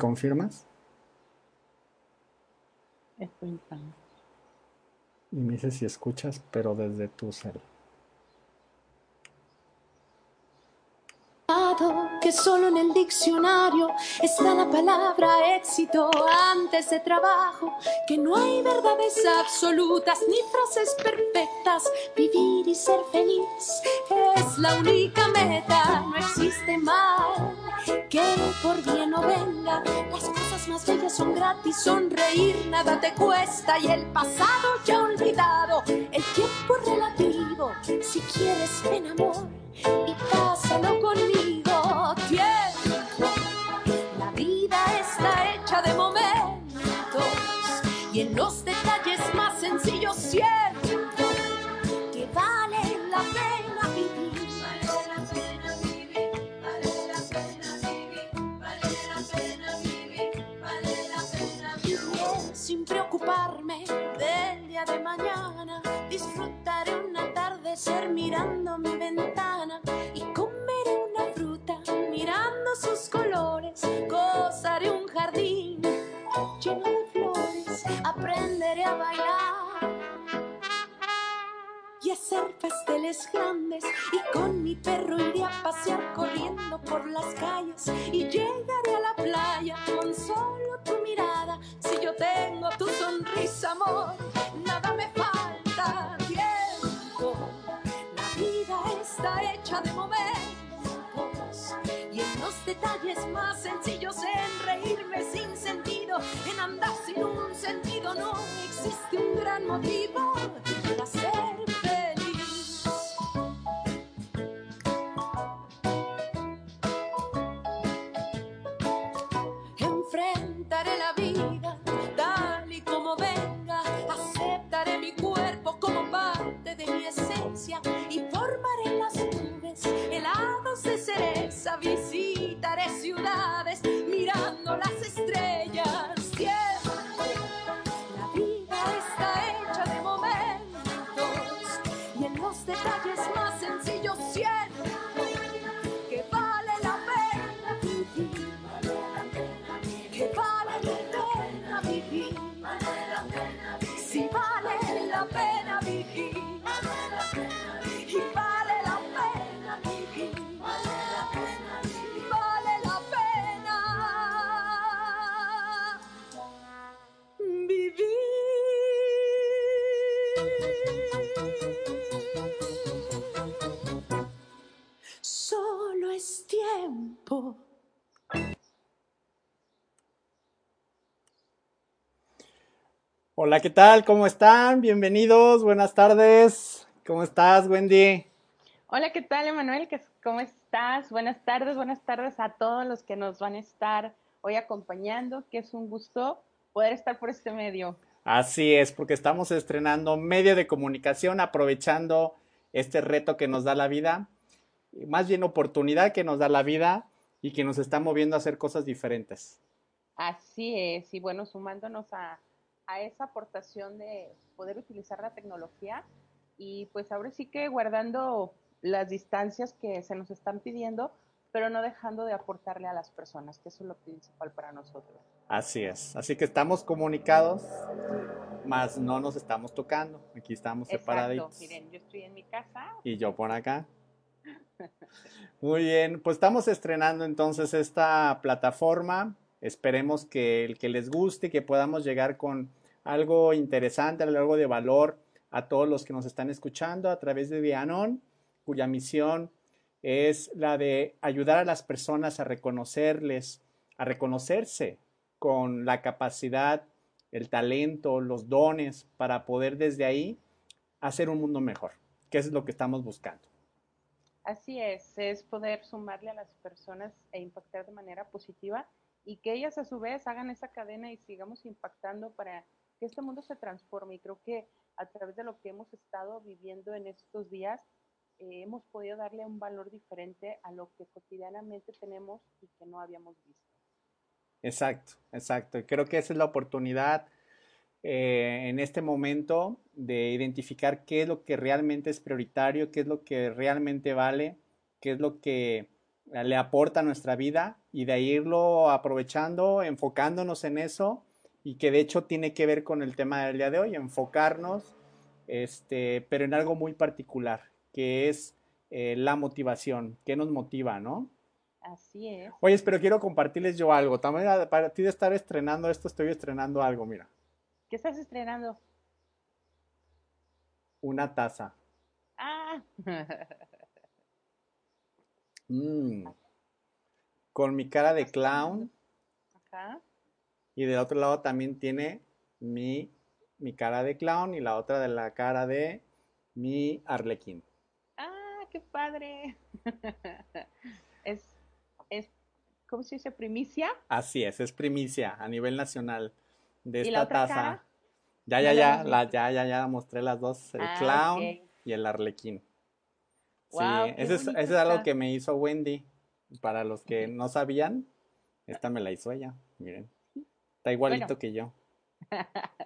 ¿Confirmas? Estoy entrando. Y me dices si escuchas, pero desde tu cel. que solo en el diccionario está la palabra éxito antes de trabajo, que no hay verdades absolutas ni frases perfectas, vivir y ser feliz es la única meta, no existe mal que por bien no venga, las cosas más bellas son gratis, sonreír nada te cuesta y el pasado ya olvidado, el tiempo relativo, si quieres ven amor. Y pásalo conmigo. Atardecer mirando mi ventana y comeré una fruta mirando sus colores, gozaré un jardín lleno de flores, aprenderé a bailar y hacer pasteles grandes y con mi perro iré a pasear corriendo por las calles y llegaré a la playa con solo tu mirada. Si yo tengo tu sonrisa, amor, detalles más sencillos, en reírme sin sentido, en andar sin un sentido, no existe un gran motivo ciudad. Hola, ¿qué tal? ¿Cómo están? Bienvenidos, buenas tardes. ¿Cómo estás, Wendy? Hola, ¿qué tal, Emanuel? ¿Qué- ¿Cómo estás? Buenas tardes, buenas tardes a todos los que nos van a estar hoy acompañando, que es un gusto poder estar por este medio. Así es, porque estamos estrenando medio de comunicación, aprovechando este reto que nos da la vida, más bien oportunidad que nos da la vida y que nos está moviendo a hacer cosas diferentes. Así es, y bueno, sumándonos a, a esa aportación de poder utilizar la tecnología y pues ahora sí que guardando las distancias que se nos están pidiendo, pero no dejando de aportarle a las personas, que eso es lo principal para nosotros. Así es, así que estamos comunicados, más no nos estamos tocando. Aquí estamos separaditos. miren, yo estoy en mi casa, Y yo por acá. Muy bien, pues estamos estrenando entonces esta plataforma. Esperemos que el que les guste, que podamos llegar con algo interesante, algo de valor a todos los que nos están escuchando a través de Dianon, cuya misión es la de ayudar a las personas a reconocerles, a reconocerse con la capacidad, el talento, los dones para poder desde ahí hacer un mundo mejor, que es lo que estamos buscando. Así es, es poder sumarle a las personas e impactar de manera positiva y que ellas a su vez hagan esa cadena y sigamos impactando para que este mundo se transforme. Y creo que a través de lo que hemos estado viviendo en estos días, eh, hemos podido darle un valor diferente a lo que cotidianamente tenemos y que no habíamos visto. Exacto, exacto. Y creo que esa es la oportunidad eh, en este momento de identificar qué es lo que realmente es prioritario, qué es lo que realmente vale, qué es lo que le aporta a nuestra vida y de irlo aprovechando, enfocándonos en eso y que de hecho tiene que ver con el tema del día de hoy, enfocarnos, este, pero en algo muy particular, que es eh, la motivación, qué nos motiva, ¿no? Así es. Oye, pero quiero compartirles yo algo. También para ti de estar estrenando esto, estoy estrenando algo, mira. ¿Qué estás estrenando? Una taza. Ah. Mm. Con mi cara de clown. Ajá. Y del otro lado también tiene mi, mi cara de clown y la otra de la cara de mi arlequín. Ah, qué padre. es, es, ¿cómo se dice? ¿Primicia? Así es, es primicia a nivel nacional de ¿Y esta taza. Ya, ¿No ya, ya, la, ya, ya, ya mostré las dos, el Ah, clown y el arlequín. Sí, ese es, ese es algo que me hizo Wendy. Para los que no sabían, esta me la hizo ella. Miren, está igualito Bueno. que yo.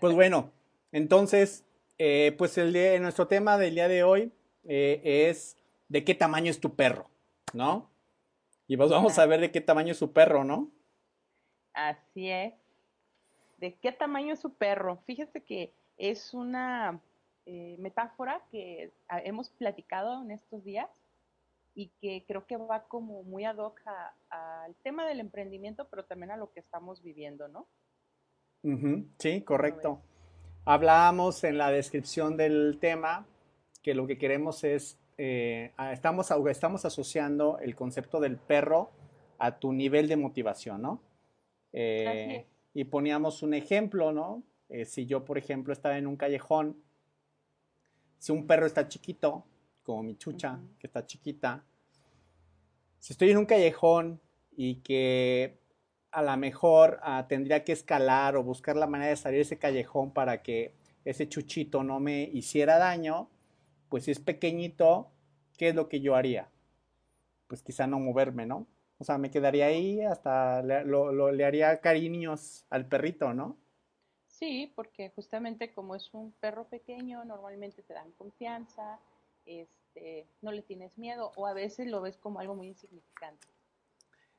Pues bueno, entonces, eh, pues el nuestro tema del día de hoy eh, es de qué tamaño es tu perro, ¿no? Y pues vamos a ver de qué tamaño es su perro, ¿no? Así es. ¿De qué tamaño es su perro? Fíjate que es una eh, metáfora que ah, hemos platicado en estos días y que creo que va como muy ad hoc al tema del emprendimiento, pero también a lo que estamos viviendo, ¿no? Ujú, sí, ¿Cómo correcto. Hablábamos en la descripción del tema que lo que queremos es, eh, estamos, estamos asociando el concepto del perro a tu nivel de motivación, ¿no? Eh, y poníamos un ejemplo, ¿no? Eh, si yo, por ejemplo, estaba en un callejón, si un perro está chiquito, como mi chucha, que está chiquita, si estoy en un callejón y que a lo mejor ah, tendría que escalar o buscar la manera de salir de ese callejón para que ese chuchito no me hiciera daño, pues si es pequeñito, ¿qué es lo que yo haría? Pues quizá no moverme, ¿no? O sea, me quedaría ahí hasta le, lo- lo- le haría cariños al perrito, ¿no? Sí, porque justamente como es un perro pequeño, normalmente te dan confianza, este, no le tienes miedo o a veces lo ves como algo muy insignificante.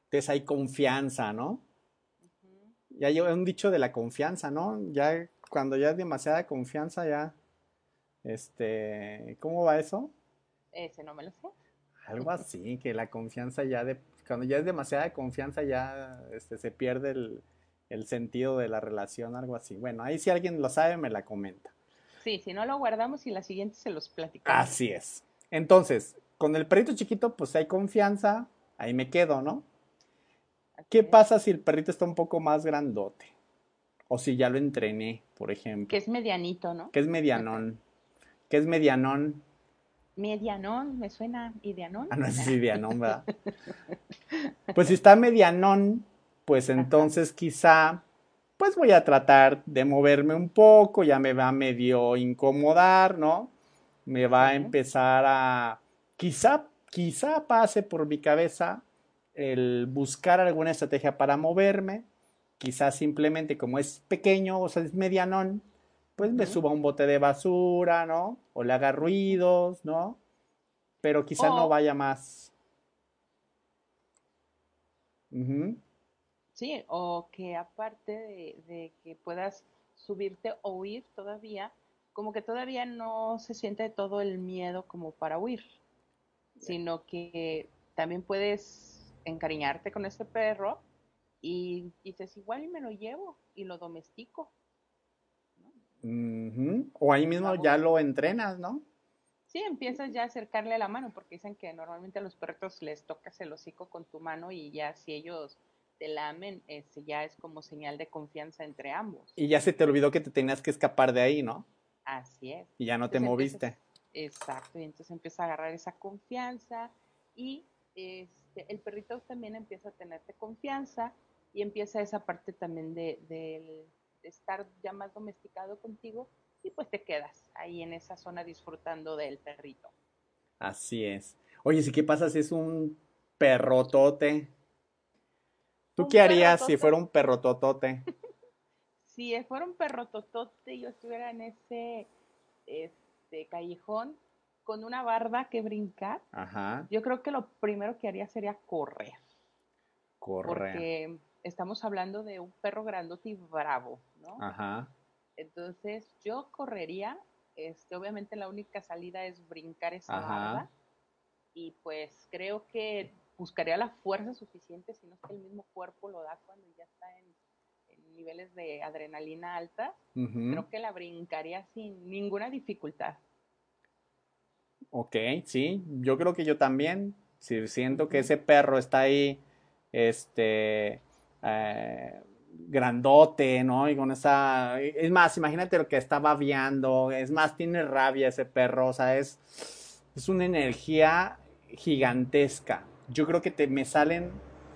Entonces hay confianza, ¿no? Ya hay un dicho de la confianza, ¿no? Ya cuando ya es demasiada confianza, ya, este, ¿cómo va eso? Ese no me lo sé. Algo así, que la confianza ya de, cuando ya es demasiada confianza ya, este, se pierde el, el sentido de la relación, algo así. Bueno, ahí si alguien lo sabe, me la comenta. Sí, si no lo guardamos y la siguiente se los platicamos. Así es. Entonces, con el perrito chiquito, pues hay confianza, ahí me quedo, ¿no? Así ¿Qué es. pasa si el perrito está un poco más grandote? O si ya lo entrené, por ejemplo. Que es medianito, ¿no? ¿Qué es medianón? ¿Qué es medianón? Medianón, me suena ideanón. Ah, no es medianón, ¿verdad? Pues si está medianón, pues entonces quizá, pues voy a tratar de moverme un poco, ya me va a medio incomodar, ¿no? Me va a empezar a, quizá, quizá pase por mi cabeza el buscar alguna estrategia para moverme, quizá simplemente como es pequeño, o sea, es medianón, pues me suba un bote de basura, ¿no? O le haga ruidos, ¿no? Pero quizá no vaya más. Sí, o que aparte de, de que puedas subirte o huir todavía, como que todavía no se siente todo el miedo como para huir, sino que también puedes encariñarte con este perro y dices, igual y me lo llevo y lo domestico. O ahí mismo Vamos. ya lo entrenas, ¿no? Sí, empiezas ya a acercarle la mano, porque dicen que normalmente a los perritos les tocas el hocico con tu mano y ya si ellos te lamen, este, ya es como señal de confianza entre ambos. Y ya se te olvidó que te tenías que escapar de ahí, ¿no? Así es. Y ya no te moviste. exacto, y entonces empieza a agarrar esa confianza y este, el perrito también empieza a tenerte confianza y empieza esa parte también de, de estar ya más domesticado contigo y pues te quedas ahí en esa zona disfrutando del perrito. Así es. Oye, ¿sí qué pasa si es un perrotote? ¿Tú qué harías si fuera un perrototote? Si fuera un perro totote y yo estuviera en ese este, callejón, con una barda que brincar, Ajá. yo creo que lo primero que haría sería correr. Correr. Porque estamos hablando de un perro grandote y bravo, ¿no? Ajá. Entonces, yo correría. Este, obviamente la única salida es brincar esa Ajá. barda. Y pues creo que buscaría la fuerza suficiente, si no es que el mismo cuerpo lo da cuando ya está en, en niveles de adrenalina alta. Creo que la brincaría sin ninguna dificultad. Ok, sí, yo creo que yo también. Si siento que ese perro está ahí, este, eh, grandote, ¿no? Y con esa. Es más, imagínate lo que está babeando. Es más, tiene rabia ese perro. O sea, es, es una energía gigantesca. Yo creo que te, me salen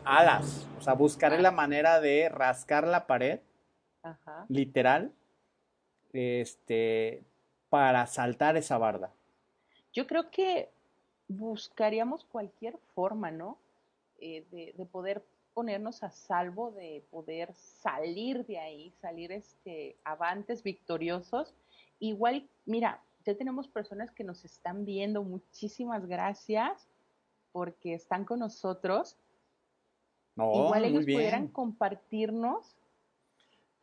alas. O sea, buscaré la manera de rascar la pared, Ajá. literal, este, para saltar esa barda. Yo creo que buscaríamos cualquier forma, ¿no? Eh, de, de poder ponernos a salvo, de poder salir de ahí, salir este, avantes, victoriosos. Igual, mira, ya tenemos personas que nos están viendo. Muchísimas gracias porque están con nosotros. No, Igual muy ellos bien. pudieran compartirnos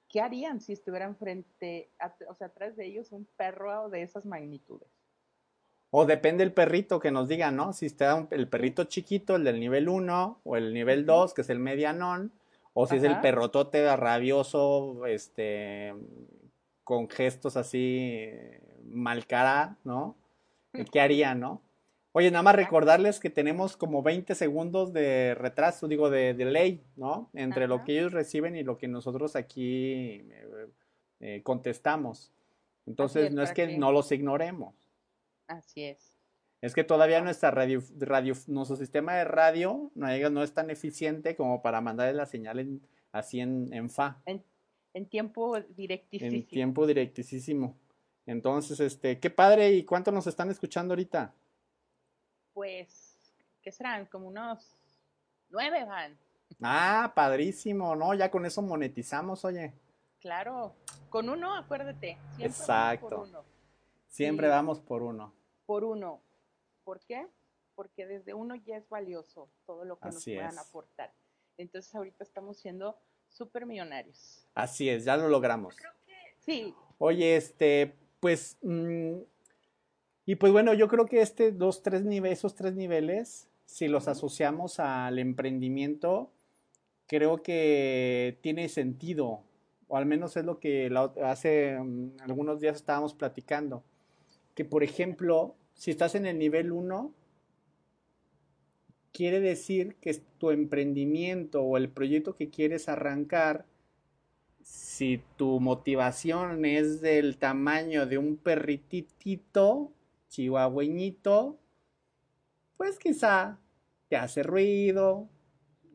qué harían si estuvieran frente, a- o sea, atrás de ellos un perro de esas magnitudes. O depende el perrito que nos diga, ¿no? Si está un- el perrito chiquito, el del nivel 1, o el nivel 2, que es el medianón, o si es el perrotote rabioso, este, con gestos así, mal cara, ¿no? ¿Qué haría, no? Oye, nada más recordarles que tenemos como 20 segundos de retraso, digo, de delay, ¿no? Entre lo que ellos reciben y lo que nosotros aquí eh, eh, contestamos. Entonces, es, no es que que- no los ignoremos. Así es. Es que todavía nuestra radio, radio, nuestro sistema de radio no, es tan eficiente como para mandarle la señal en- así en, en fa, En, en tiempo directísimo. en tiempo directísimo. Entonces, este, qué padre, ¿y cuánto nos están escuchando ahorita? Pues, ¿qué serán? Como unos nueve van. Ah, padrísimo, ¿no? Ya con eso monetizamos, oye. Claro. Con uno, acuérdate. Siempre vamos Exacto. Por uno. Siempre Sí. vamos por uno. Por uno. ¿Por qué? Porque desde uno ya es valioso todo lo que nos puedan es. aportar. Entonces ahorita estamos siendo súper millonarios. Así es, ya lo logramos. Sí, Oye, este, pues, mm, y pues bueno, yo creo que este dos, tres niveles, esos tres niveles, si los asociamos al emprendimiento, creo que tiene sentido, o al menos es lo que hace mm, algunos días estábamos platicando, que por ejemplo, si estás en el nivel 1, quiere decir que tu emprendimiento o el proyecto que quieres arrancar si tu motivación es del tamaño de un perrititito, chihuahueñito, pues quizá te hace ruido,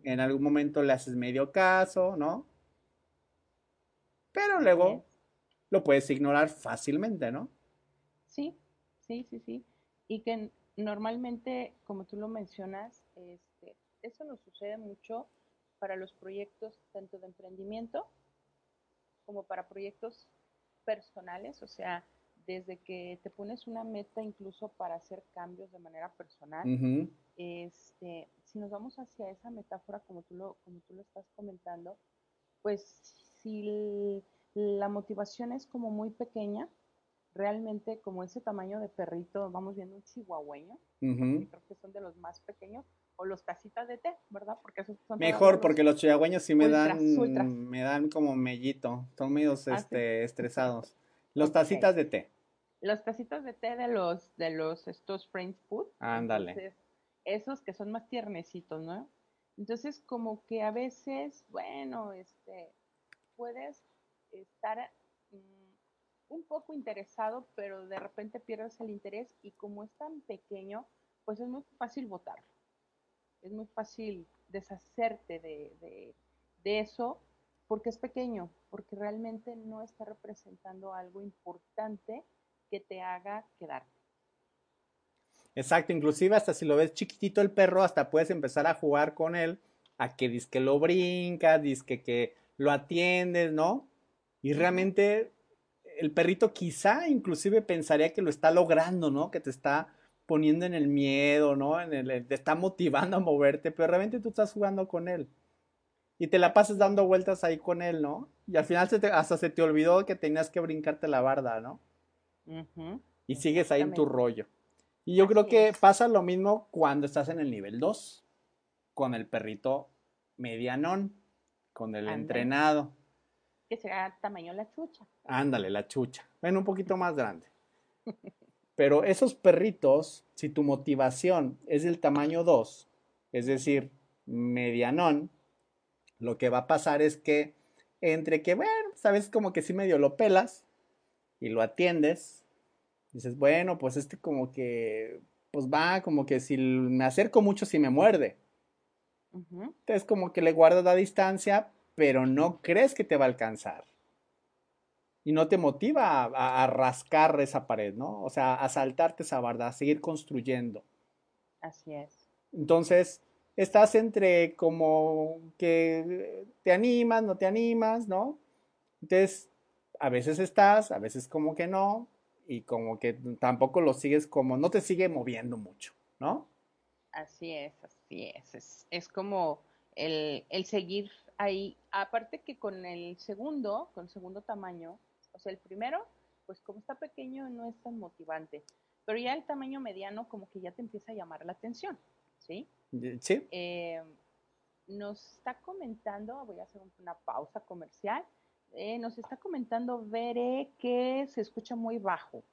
en algún momento le haces medio caso, ¿no? Pero luego lo puedes ignorar fácilmente, ¿no? Sí, sí, sí, sí. Y que normalmente, como tú lo mencionas, este, eso nos sucede mucho para los proyectos tanto de emprendimiento como para proyectos personales, o sea, desde que te pones una meta incluso para hacer cambios de manera personal, este, si nos vamos hacia esa metáfora como tú lo, como tú lo estás comentando, pues si la motivación es como muy pequeña, realmente como ese tamaño de perrito, vamos viendo un chihuahueño, que creo que son de los más pequeños, o los tacitas de té, ¿verdad? Porque esos son Mejor, porque los chihuahueños sí me ultras, dan, ultras. me dan como mellito, son medios Ah, este, estresados. Los Ok. tacitas de té. los tacitas de té de los de los estos French food. Ándale. Entonces, esos que son más tiernecitos, ¿no? Entonces, como que a veces, bueno, este, puedes estar mm, un poco interesado, pero de repente pierdes el interés y como es tan pequeño, pues es muy fácil votar. Es muy fácil deshacerte de, de, de eso porque es pequeño, porque realmente no está representando algo importante que te haga quedarte. Exacto, inclusive hasta si lo ves chiquitito el perro, hasta puedes empezar a jugar con él, a que que lo brincas, que que lo atiendes, ¿no? Y realmente el perrito quizá inclusive pensaría que lo está logrando, ¿no? Que te está poniendo en el miedo, ¿no? En el, te está motivando a moverte, pero realmente tú estás jugando con él. Y te la pasas dando vueltas ahí con él, ¿no? Y al final hasta se te olvidó que tenías que brincarte la barda, ¿no? Y sigues ahí en tu rollo. Y yo creo que pasa lo mismo cuando estás en el nivel 2, con el perrito medianón, con el entrenado. Que será tamaño la chucha. Ándale, la chucha. Bueno, un poquito más grande. Pero esos perritos, si tu motivación es del tamaño 2, es decir, medianón, lo que va a pasar es que entre que, bueno, sabes como que sí medio lo pelas y lo atiendes, dices, bueno, pues este como que, pues va, como que si me acerco mucho, si me muerde. Entonces como que le guardas la distancia, pero no crees que te va a alcanzar. Y no te motiva a, rascar esa pared, ¿no? O sea, a saltarte esa barda, a seguir construyendo. Así es. Entonces, estás entre como que te animas, no te animas, ¿no? Entonces, a veces estás, a veces como que no, y como que tampoco lo sigues como, no te sigue moviendo mucho, ¿no? Así es, así es. Es, como el, el, seguir ahí. Aparte que con el segundo, con el segundo tamaño, o sea, el primero, pues como está pequeño no es tan motivante. Pero ya el tamaño mediano como que ya te empieza a llamar la atención, ¿sí? Sí. Eh, nos está comentando, voy a hacer una pausa comercial, eh, nos está comentando Bere que se escucha muy bajo.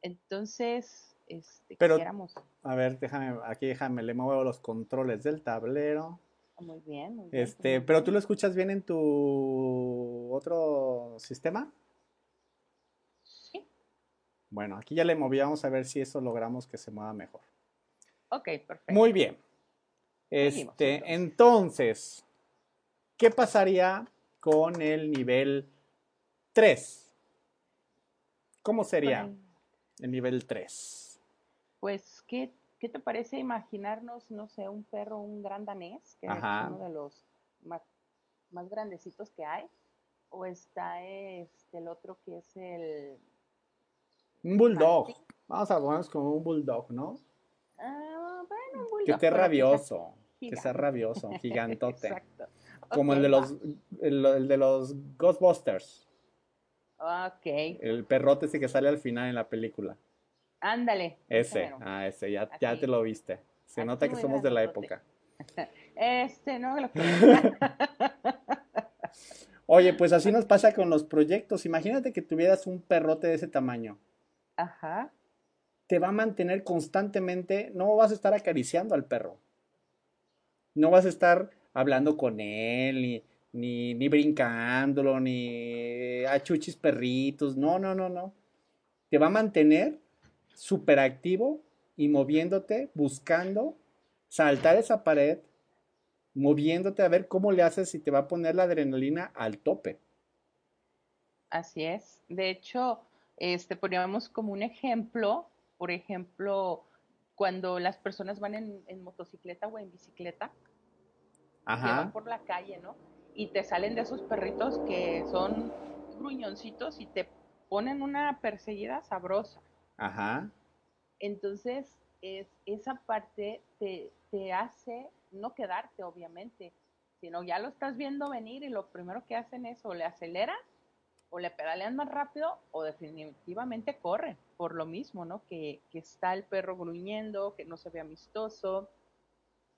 Entonces, este, Pero, A ver, déjame, aquí déjame, le muevo los controles del tablero. Muy bien, muy bien. Este, pero tú lo escuchas bien en tu otro sistema? Sí. Bueno, aquí ya le moví, vamos a ver si eso logramos que se mueva mejor. Ok, perfecto. Muy bien. Este, entonces, ¿qué pasaría con el nivel 3? ¿Cómo sería el nivel 3? pues, ¿qué, ¿qué, te parece imaginarnos, no sé, un perro, un gran danés, que es uno de los más, más, grandecitos que hay? ¿O está este, el otro que es el... Un bulldog. Vamos a ponernos como un bulldog, ¿no? Ah, bueno, un bulldog. Que esté rabioso. Que sea rabioso, gigantote. Exacto. Como el de los el, de los Ghostbusters. Ok. El perrote ese que sale al final en la película. Ándale. Ese, ah, ese, ya, ya te lo viste. Se nota que somos de la época. Este, no lo Oye, pues así nos pasa con los proyectos. Imagínate que tuvieras un perrote de ese tamaño. Ajá. Te va a mantener constantemente, no vas a estar acariciando al perro. No vas a estar hablando con él, ni, ni, ni brincándolo, ni achuchis perritos. No, no, no, no. Te va a mantener súper activo y moviéndote, buscando saltar esa pared, moviéndote a ver cómo le haces y te va a poner la adrenalina al tope. Así es. De hecho, este poníamos como un ejemplo, por ejemplo, cuando las personas van en, motocicleta o en bicicleta, van por la calle, ¿no? Y te salen de esos perritos que son gruñoncitos y te ponen una perseguida sabrosa. Ajá. Entonces, es, esa parte te, te hace no quedarte, obviamente, sino ya lo estás viendo venir y lo primero que hacen es o le aceleran o le pedalean más rápido o definitivamente corren, por lo mismo, ¿no? Que, que, está el perro gruñendo, que no se ve amistoso,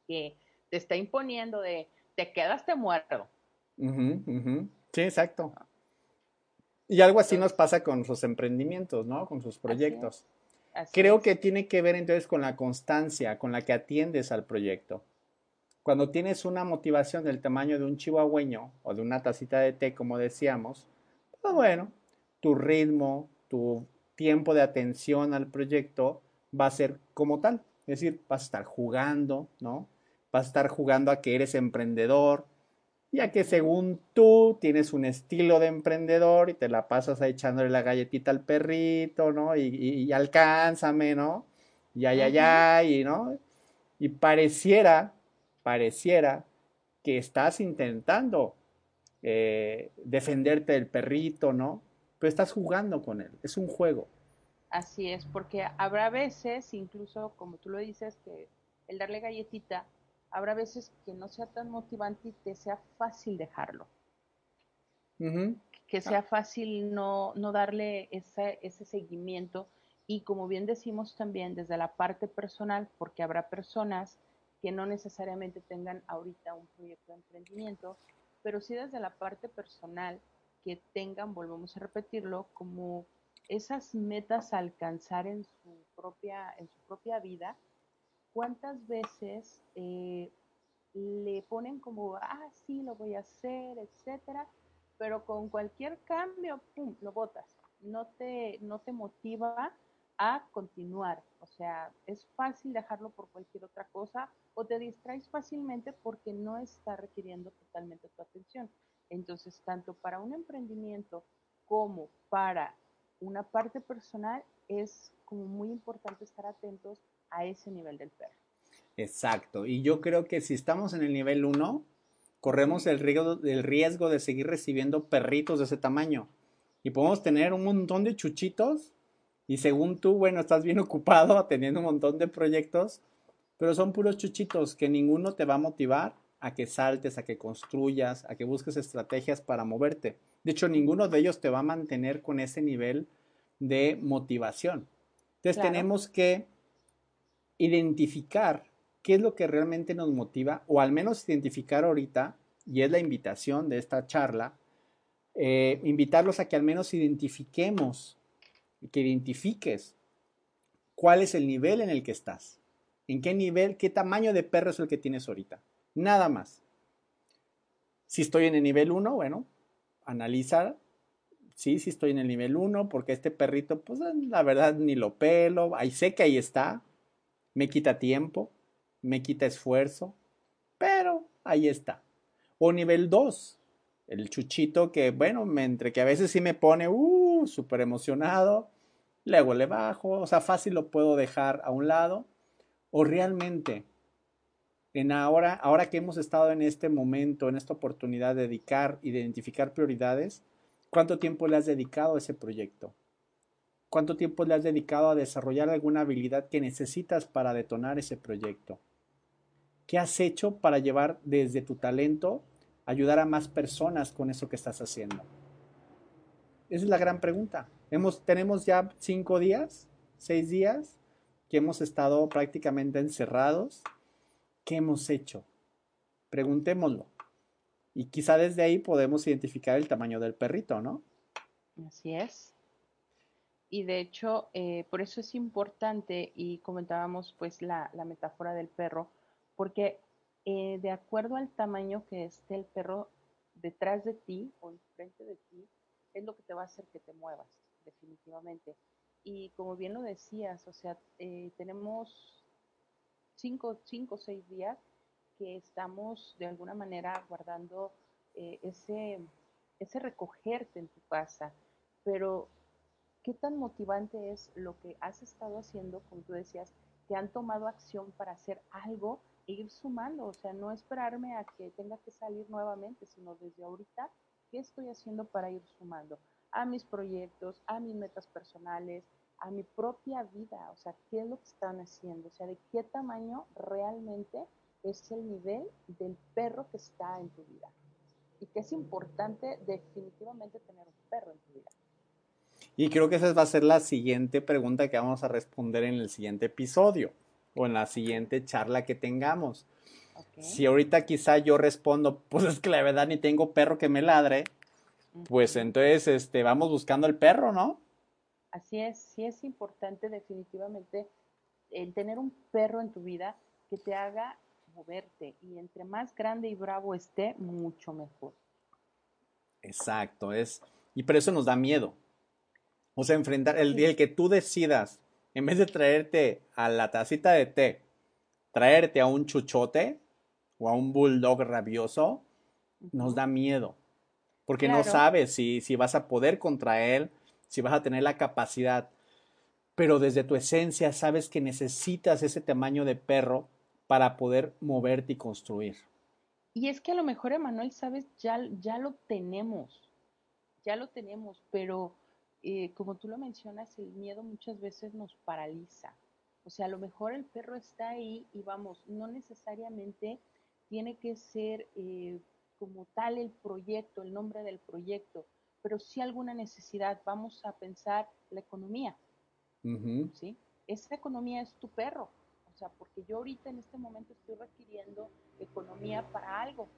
que te está imponiendo de te quedas, te muerto. Sí, exacto. Y algo así nos pasa con sus emprendimientos, ¿no? Con sus proyectos. Creo que tiene que ver entonces con la constancia con la que atiendes al proyecto. Cuando tienes una motivación del tamaño de un chihuahueño o de una tacita de té, como decíamos, pues bueno, tu ritmo, tu tiempo de atención al proyecto va a ser como tal. Es decir, vas a estar jugando, ¿no? Vas a estar jugando a que eres emprendedor, ya que según tú tienes un estilo de emprendedor y te la pasas ahí echándole la galletita al perrito, ¿no? Y, y, alcánzame, ¿no? Ya, ya, ya, y, ¿no? Y pareciera, pareciera que estás intentando eh, defenderte del perrito, ¿no? Pero estás jugando con él, es un juego. Así es, porque habrá veces, incluso como tú lo dices, que el darle galletita, habrá veces que no sea tan motivante y te sea fácil dejarlo. Que sea fácil no, no darle ese, ese seguimiento y como bien decimos también desde la parte personal, porque habrá personas que no necesariamente tengan ahorita un proyecto de emprendimiento, pero sí desde la parte personal que tengan, volvemos a repetirlo, como esas metas a alcanzar en su propia, en su propia vida, ¿cuántas veces eh, le ponen como, ah, sí, lo voy a hacer, etcétera, pero con cualquier cambio, pum, lo botas. No te, no te motiva a continuar. O sea, es fácil dejarlo por cualquier otra cosa o te distraes fácilmente porque no está requiriendo totalmente tu atención. Entonces, tanto para un emprendimiento como para una parte personal, es como muy importante estar atentos a ese nivel del perro. Exacto. Y yo creo que si estamos en el nivel 1, corremos el riesgo, el riesgo de seguir recibiendo perritos de ese tamaño. Y podemos tener un montón de chuchitos y según tú, bueno, estás bien ocupado teniendo un montón de proyectos, pero son puros chuchitos que ninguno te va a motivar a que saltes, a que construyas, a que busques estrategias para moverte. De hecho, ninguno de ellos te va a mantener con ese nivel de motivación. Entonces tenemos que identificar qué es lo que realmente nos motiva, o al menos identificar ahorita, y es la invitación de esta charla, eh, invitarlos a que al menos identifiquemos que identifiques cuál es el nivel en el que estás. En qué nivel, qué tamaño de perro es el que tienes ahorita. Nada más. Si estoy en el nivel 1, bueno, analiza. Sí, sí estoy en el nivel 1, porque este perrito, pues la verdad ni lo pelo. Ahí sé que ahí está. Me quita tiempo, me quita esfuerzo, pero ahí está. O nivel 2, el chuchito que, bueno, entre que a veces sí me pone, uh, súper emocionado, luego le bajo, o sea, fácil lo puedo dejar a un lado, o realmente, en ahora, ahora que hemos estado en este momento, en esta oportunidad de dedicar, identificar prioridades, ¿cuánto tiempo le has dedicado a ese proyecto? ¿Cuánto tiempo le has dedicado a desarrollar alguna habilidad que necesitas para detonar ese proyecto? ¿Qué has hecho para llevar desde tu talento, ayudar a más personas con eso que estás haciendo? Esa es la gran pregunta tenemos ya cinco días, seis días que hemos estado prácticamente encerrados. ¿Qué hemos hecho? Preguntémoslo. Y quizá desde ahí podemos identificar el tamaño del perrito, ¿no? Así es. Y de hecho, eh, por eso es importante, y comentábamos pues la, metáfora del perro, porque eh, de acuerdo al tamaño que esté el perro detrás de ti o enfrente de ti, es lo que te va a hacer que te muevas definitivamente. Y como bien lo decías, o sea, eh, tenemos cinco, cinco o seis días que estamos de alguna manera guardando eh, ese, ese recogerte en tu casa, pero ¿qué tan motivante es lo que has estado haciendo, como tú decías, que han tomado acción para hacer algo e ir sumando? O sea, no esperarme a que tenga que salir nuevamente, sino desde ahorita, ¿qué estoy haciendo para ir sumando? a mis proyectos, a mis metas personales, a mi propia vida, o sea, qué es lo que están haciendo, o sea, de qué tamaño realmente es el nivel del perro que está en tu vida. Y que es importante definitivamente tener un perro en tu vida. Y creo que esa va a ser la siguiente pregunta que vamos a responder en el siguiente episodio o en la siguiente charla que tengamos. Si ahorita quizá yo respondo, pues es que la verdad ni tengo perro que me ladre, pues entonces este, vamos buscando el perro, ¿no? Así es, sí es importante definitivamente el tener un perro en tu vida que te haga moverte y entre más grande y bravo esté, mucho mejor. Exacto, es y por eso nos da miedo. O sea, enfrentar el día el que tú decidas, en vez de traerte a la tacita de té, traerte a un chuchote o a un bulldog rabioso, nos da miedo. Porque no sabes si, si vas a poder contra él, si vas a tener la capacidad, pero desde tu esencia sabes que necesitas ese tamaño de perro para poder moverte y construir. Y es que a lo mejor, Emanuel, sabes, ya, ya lo tenemos, ya lo tenemos, pero eh, como tú lo mencionas, el miedo muchas veces nos paraliza. O sea, a lo mejor el perro está ahí y vamos, no necesariamente tiene que ser eh, como tal el proyecto, el nombre del proyecto, pero sí alguna necesidad. Vamos a pensar la economía, ¿sí? Esa economía es tu perro, o sea, porque yo ahorita en este momento estoy requiriendo economía para algo.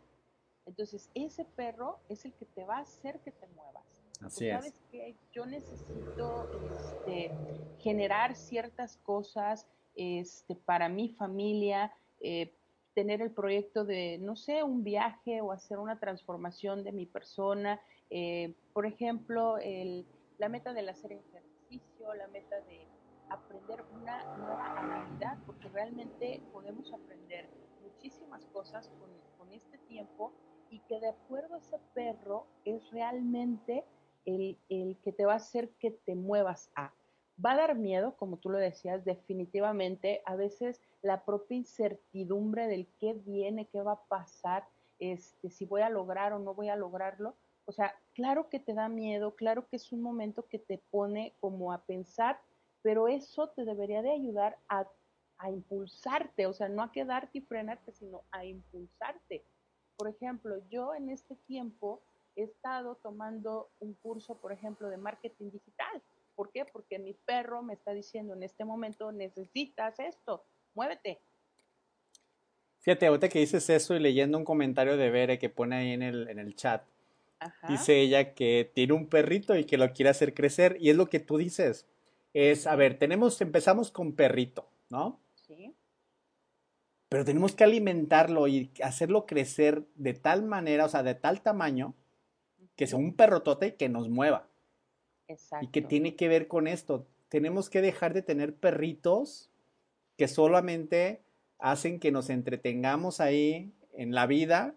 Entonces, ese perro es el que te va a hacer que te muevas. Así sabes que yo necesito este, generar ciertas cosas este, para mi familia, eh, tener el proyecto de, no sé, un viaje o hacer una transformación de mi persona. Eh, por ejemplo, el, la meta del hacer ejercicio, la meta de aprender una nueva habilidad, porque realmente podemos aprender muchísimas cosas con, con este tiempo y que de acuerdo a ese perro es realmente el, el, que te va a hacer que te muevas a. Va a dar miedo, como tú lo decías, definitivamente. A veces la propia incertidumbre del qué viene, qué va a pasar, este, si voy a lograr o no voy a lograrlo. O sea, claro que te da miedo, claro que es un momento que te pone como a pensar, pero eso te debería de ayudar a, a impulsarte, o sea, no a quedarte y frenarte, sino a impulsarte. Por ejemplo, yo en este tiempo he estado tomando un curso, por ejemplo, de marketing digital. ¿Por qué? Porque mi perro me está diciendo en este momento, necesitas esto, muévete. Fíjate, ahorita que dices eso y leyendo un comentario de Bere que pone ahí en el, en el chat, Ajá. dice ella que tiene un perrito y que lo quiere hacer crecer. Y es lo que tú dices. Es, a ver, tenemos, empezamos con perrito, ¿no? Sí. Pero tenemos que alimentarlo y hacerlo crecer de tal manera, o sea, de tal tamaño, que sea un perrotote que nos mueva. Exacto. Y que tiene que ver con esto. Tenemos que dejar de tener perritos que solamente hacen que nos entretengamos ahí en la vida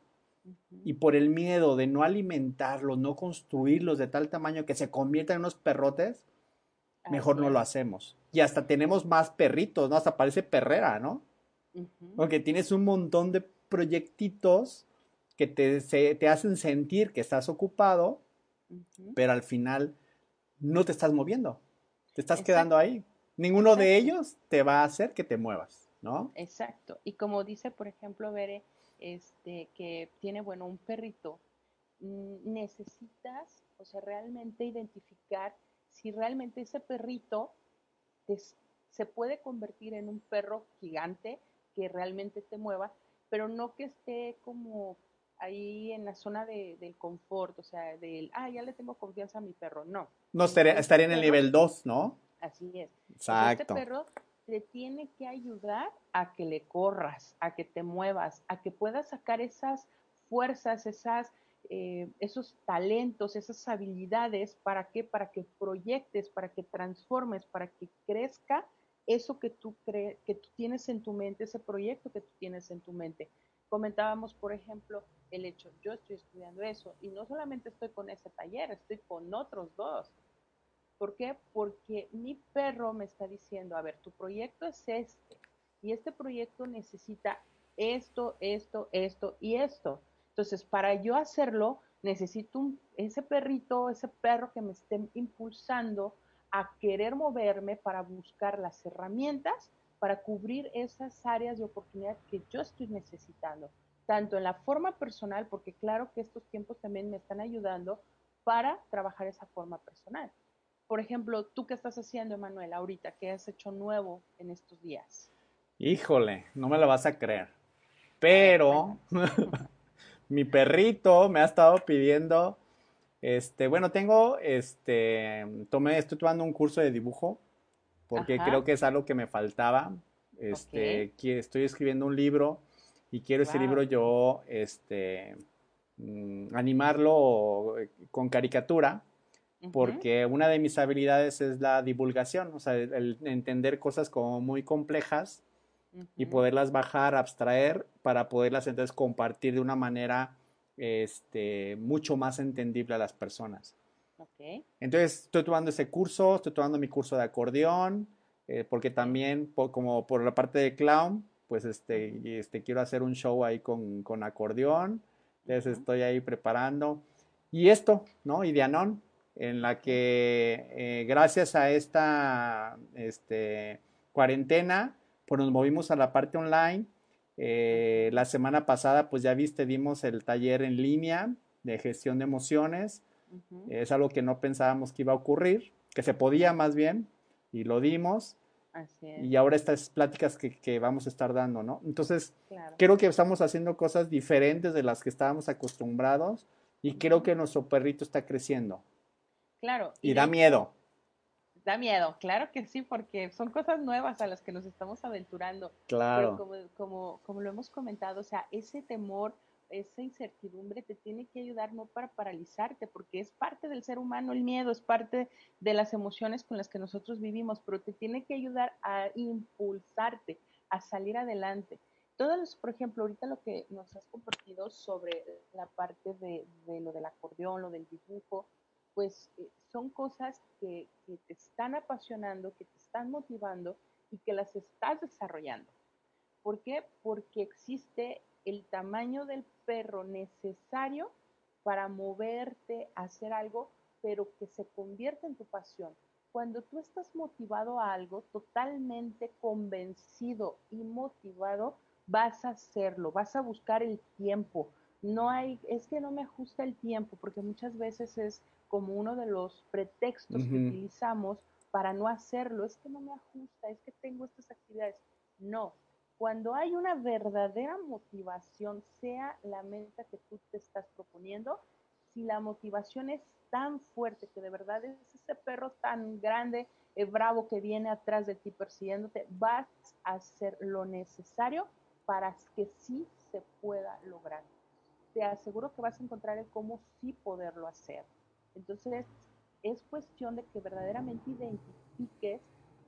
y por el miedo de no alimentarlos, no construirlos de tal tamaño que se conviertan en unos perrotes, mejor no lo hacemos. Y hasta tenemos más perritos, ¿no? Hasta parece perrera, ¿no? Porque tienes un montón de proyectitos que te, se- te hacen sentir que estás ocupado, pero al final no te estás moviendo. Te estás Exacto. quedando ahí. Ninguno de ellos te va a hacer que te muevas, ¿no? Exacto. Y como dice, por ejemplo, Bere, este, que tiene, bueno, un perrito, mm, necesitas, o sea, realmente identificar si realmente ese perrito te se puede convertir en un perro gigante que realmente te mueva, pero no que esté como ahí en la zona de, del confort, o sea, del, ah, ya le tengo confianza a mi perro. No, No estaría, Este estaría en el nivel 2, ¿no? así es. Sea, Exacto. Este perro te tiene que ayudar a que le corras, a que te muevas, a que puedas sacar esas fuerzas, esas, eh, esos talentos, esas habilidades, ¿para qué? Para que proyectes, para que transformes, para que crezca eso que tú crees, que tú tienes en tu mente, ese proyecto que tú tienes en tu mente. Comentábamos, por ejemplo, el hecho, yo estoy estudiando eso y no solamente estoy con ese taller, estoy con otros dos. ¿Por qué? Porque mi perro me está diciendo, a ver, tu proyecto es este y este proyecto necesita esto, esto, esto y esto. Entonces, para yo hacerlo, necesito ese perrito, ese perro que me esté impulsando a querer moverme para buscar las herramientas para cubrir esas áreas de oportunidad que yo estoy necesitando, tanto en la forma personal, porque claro que estos tiempos también me están ayudando para trabajar esa forma personal. Por ejemplo, tú qué estás haciendo, Emanuel, ahorita, ¿qué has hecho nuevo en estos días? Híjole, no me lo vas a creer. Pero mi perrito me ha estado pidiendo, este, bueno, tengo, este, tomé, estoy tomando un curso de dibujo porque Ajá. creo que es algo que me faltaba. Este, que estoy escribiendo un libro y quiero ese libro yo, este, mm, animarlo eh, con caricatura Porque una de mis habilidades es la divulgación, o sea, el, el entender cosas como muy complejas y ujú, poderlas bajar, abstraer, para poderlas entonces compartir de una manera este, mucho más entendible a las personas. ok, Entonces, estoy tomando ese curso, estoy tomando mi curso de acordeón, eh, porque también, po- como por la parte de clown, pues este, y, este, quiero hacer un show ahí con, con acordeón, entonces Ujú. estoy ahí preparando. Y esto, ¿no? Y Dianón, en la que eh, gracias a esta este, cuarentena, pues nos movimos a la parte online. Eh, la semana pasada, pues ya viste, dimos el taller en línea de gestión de emociones. Es algo que no pensábamos que iba a ocurrir, que se podía más bien, y lo dimos. Y ahora estas pláticas que, vamos a estar dando, ¿no? Entonces, creo que estamos haciendo cosas diferentes de las que estábamos acostumbrados y creo que nuestro perrito está creciendo. Claro. Y, da miedo. Da miedo, claro que sí, porque son cosas nuevas a las que nos estamos aventurando. Claro. Pero como, como, como lo hemos comentado, o sea, ese temor, esa incertidumbre te tiene que ayudar no para paralizarte, porque es parte del ser humano el miedo, es parte de las emociones con las que nosotros vivimos, pero te tiene que ayudar a impulsarte, a salir adelante. Todos los, por ejemplo, ahorita lo que nos has compartido sobre la parte de, de lo del acordeón, lo del dibujo, pues eh, son cosas que, te están apasionando, que te están motivando y que las estás desarrollando. ¿Por qué? Porque existe el tamaño del perro necesario para moverte a hacer algo, pero que se convierte en tu pasión. Cuando tú estás motivado a algo, totalmente convencido y motivado, vas a hacerlo, vas a buscar el tiempo. No hay, es que no me ajusta el tiempo, porque muchas veces es como uno de los pretextos que utilizamos para no hacerlo. Es que no me ajusta, es que tengo estas actividades. No, cuando hay una verdadera motivación, sea la meta que tú te estás proponiendo, si la motivación es tan fuerte que de verdad es ese perro tan grande, eh, bravo que viene atrás de ti persiguiéndote, vas a hacer lo necesario para que sí se pueda lograr. Te aseguro que vas a encontrar el cómo sí poderlo hacer. Entonces, es cuestión de que verdaderamente identifiques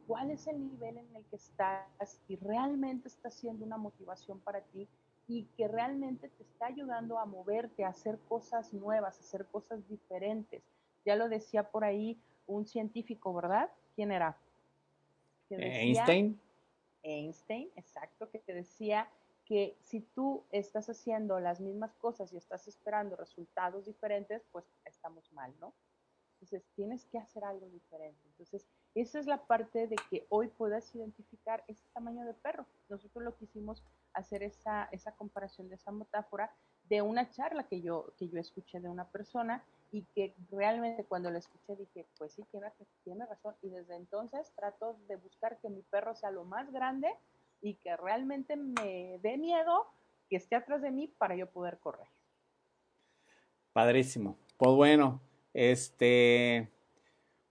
cuál es el nivel en el que estás y realmente está siendo una motivación para ti y que realmente te está ayudando a moverte, a hacer cosas nuevas, a hacer cosas diferentes. Ya lo decía por ahí un científico, ¿verdad? ¿Quién era? Einstein. Einstein, exacto, que te decía que si tú estás haciendo las mismas cosas y estás esperando resultados diferentes, pues estamos mal, ¿no? Entonces tienes que hacer algo diferente. Entonces, esa es la parte de que hoy puedas identificar ese tamaño de perro. Nosotros lo quisimos hacer esa, esa comparación de esa metáfora de una charla que yo, que yo escuché de una persona y que realmente cuando la escuché dije, pues sí, tiene, tiene razón. Y desde entonces trato de buscar que mi perro sea lo más grande y que realmente me dé miedo que esté atrás de mí para yo poder correr. Padrísimo. Pues bueno, este,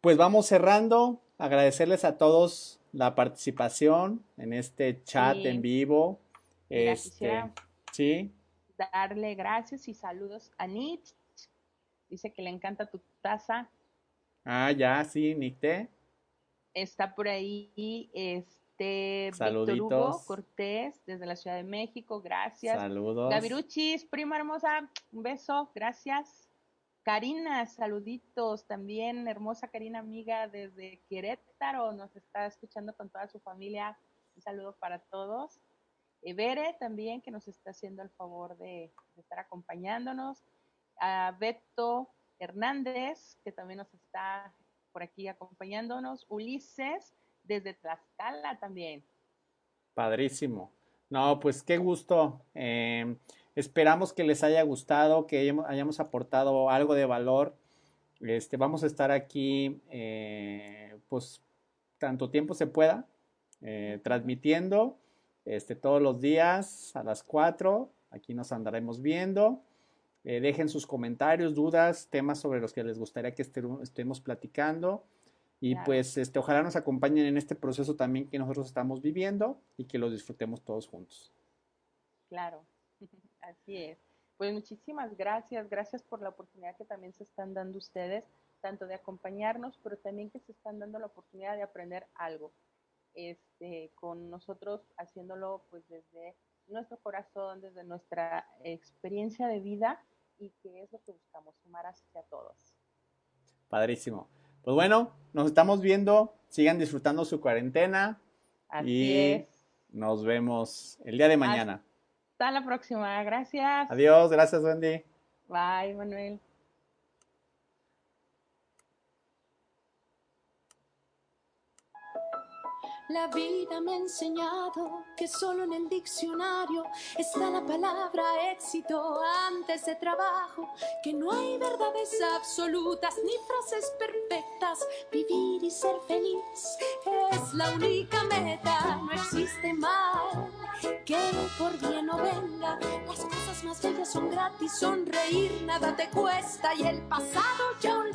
pues vamos cerrando. Agradecerles a todos la participación en este chat en vivo. este, sí. Darle gracias y saludos a Nietzsche. Dice que le encanta tu taza. Ah, ya, sí, Nicte. Está por ahí, este Víctor Hugo Cortés, desde la Ciudad de México, gracias. Saludos. Gaviruchis, prima hermosa, un beso, gracias. Karina, saluditos también, hermosa Karina, amiga desde Querétaro, nos está escuchando con toda su familia. Un saludo para todos. Evere también, que nos está haciendo el favor de, de estar acompañándonos. A Beto Hernández, que también nos está por aquí acompañándonos. Ulises, desde Tlaxcala también. Padrísimo. No, pues qué gusto. Em, esperamos que les haya gustado, que hayamos, aportado algo de valor. Este, vamos a estar aquí, eh, pues, tanto tiempo se pueda, eh, transmitiendo este, todos los días a las 4. Aquí nos andaremos viendo. Eh, dejen sus comentarios, dudas, temas sobre los que les gustaría que estemos platicando. Y pues este, ojalá nos acompañen en este proceso también que nosotros estamos viviendo y que lo disfrutemos todos juntos. Claro, así es. Pues muchísimas gracias, gracias por la oportunidad que también se están dando ustedes, tanto de acompañarnos, pero también que se están dando la oportunidad de aprender algo. Este, con nosotros haciéndolo pues desde nuestro corazón, desde nuestra experiencia de vida y que es lo que buscamos, sumar hacia todos. Padrísimo. Pues bueno, nos estamos viendo. Sigan disfrutando su cuarentena. Así y es. Nos vemos el día de mañana. Hasta la próxima. Gracias. Adiós. Gracias, Wendy. Bye, Manuel. La vida me ha enseñado que solo en el diccionario está la palabra éxito antes de trabajo, que no hay verdades absolutas ni frases perfectas. Vivir y ser feliz es la única meta, no existe mal que por bien no venga. Las cosas más bellas son gratis, sonreír nada te cuesta y el pasado ya olvidó.